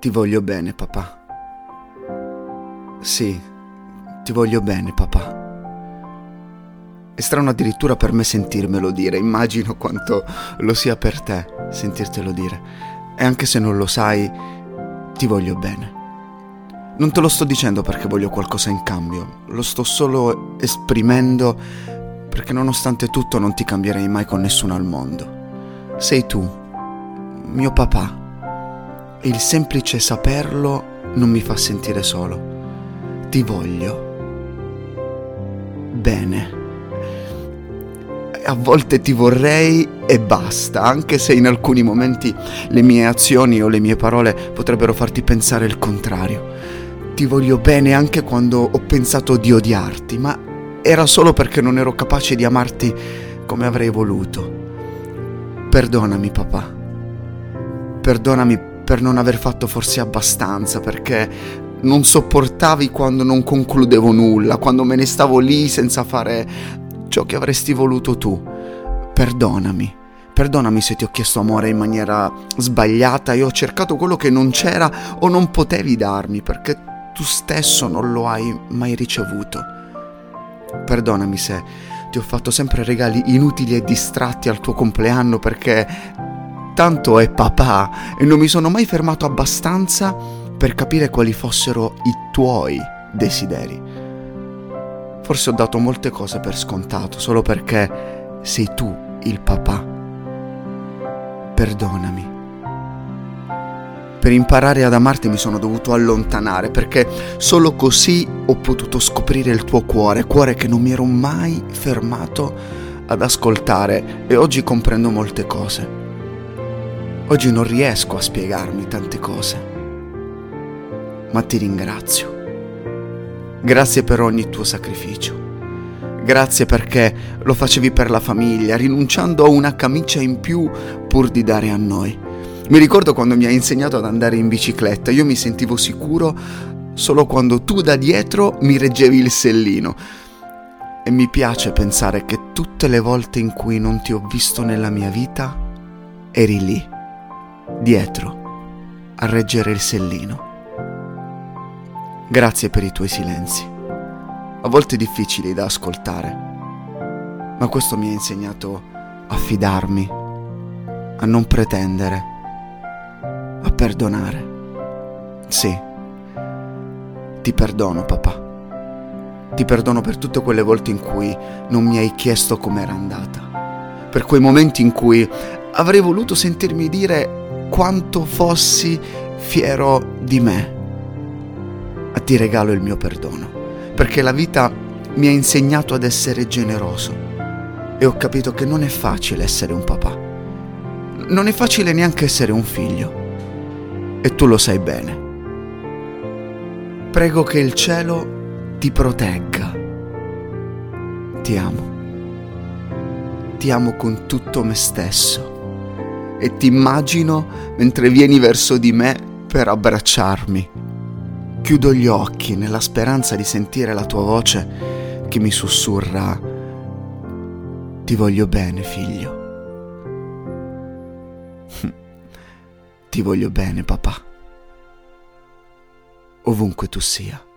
Ti voglio bene, papà. Sì, ti voglio bene, papà. È strano addirittura per me sentirmelo dire, immagino quanto lo sia per te sentirtelo dire. E anche se non lo sai, ti voglio bene. Non te lo sto dicendo perché voglio qualcosa in cambio, lo sto solo esprimendo perché nonostante tutto non ti cambierei mai con nessuno al mondo. Sei tu, mio papà il semplice saperlo non mi fa sentire solo. Ti voglio. Bene. A volte ti vorrei e basta, anche se in alcuni momenti le mie azioni o le mie parole potrebbero farti pensare il contrario. Ti voglio bene anche quando ho pensato di odiarti, ma era solo perché non ero capace di amarti come avrei voluto. Perdonami papà. Perdonami per non aver fatto forse abbastanza, perché non sopportavi quando non concludevo nulla, quando me ne stavo lì senza fare ciò che avresti voluto tu. Perdonami. Perdonami se ti ho chiesto amore in maniera sbagliata e ho cercato quello che non c'era o non potevi darmi perché tu stesso non lo hai mai ricevuto. Perdonami se ti ho fatto sempre regali inutili e distratti al tuo compleanno perché tanto è papà e non mi sono mai fermato abbastanza per capire quali fossero i tuoi desideri. Forse ho dato molte cose per scontato solo perché sei tu il papà. Perdonami. Per imparare ad amarti mi sono dovuto allontanare perché solo così ho potuto scoprire il tuo cuore, cuore che non mi ero mai fermato ad ascoltare e oggi comprendo molte cose. Oggi non riesco a spiegarmi tante cose, ma ti ringrazio. Grazie per ogni tuo sacrificio. Grazie perché lo facevi per la famiglia, rinunciando a una camicia in più pur di dare a noi. Mi ricordo quando mi hai insegnato ad andare in bicicletta, io mi sentivo sicuro solo quando tu da dietro mi reggevi il sellino. E mi piace pensare che tutte le volte in cui non ti ho visto nella mia vita, eri lì dietro, a reggere il sellino. Grazie per i tuoi silenzi, a volte difficili da ascoltare, ma questo mi ha insegnato a fidarmi, a non pretendere, a perdonare. Sì, ti perdono papà. Ti perdono per tutte quelle volte in cui non mi hai chiesto com'era andata, per quei momenti in cui avrei voluto sentirmi dire quanto fossi fiero di me. Ti regalo il mio perdono, perché la vita mi ha insegnato ad essere generoso e ho capito che non è facile essere un papà. Non è facile neanche essere un figlio. E tu lo sai bene. Prego che il cielo ti protegga. Ti amo. Ti amo con tutto me stesso e ti immagino mentre vieni verso di me per abbracciarmi. Chiudo gli occhi nella speranza di sentire la tua voce che mi sussurra Ti voglio bene, figlio. Ti voglio bene, papà. Ovunque tu sia.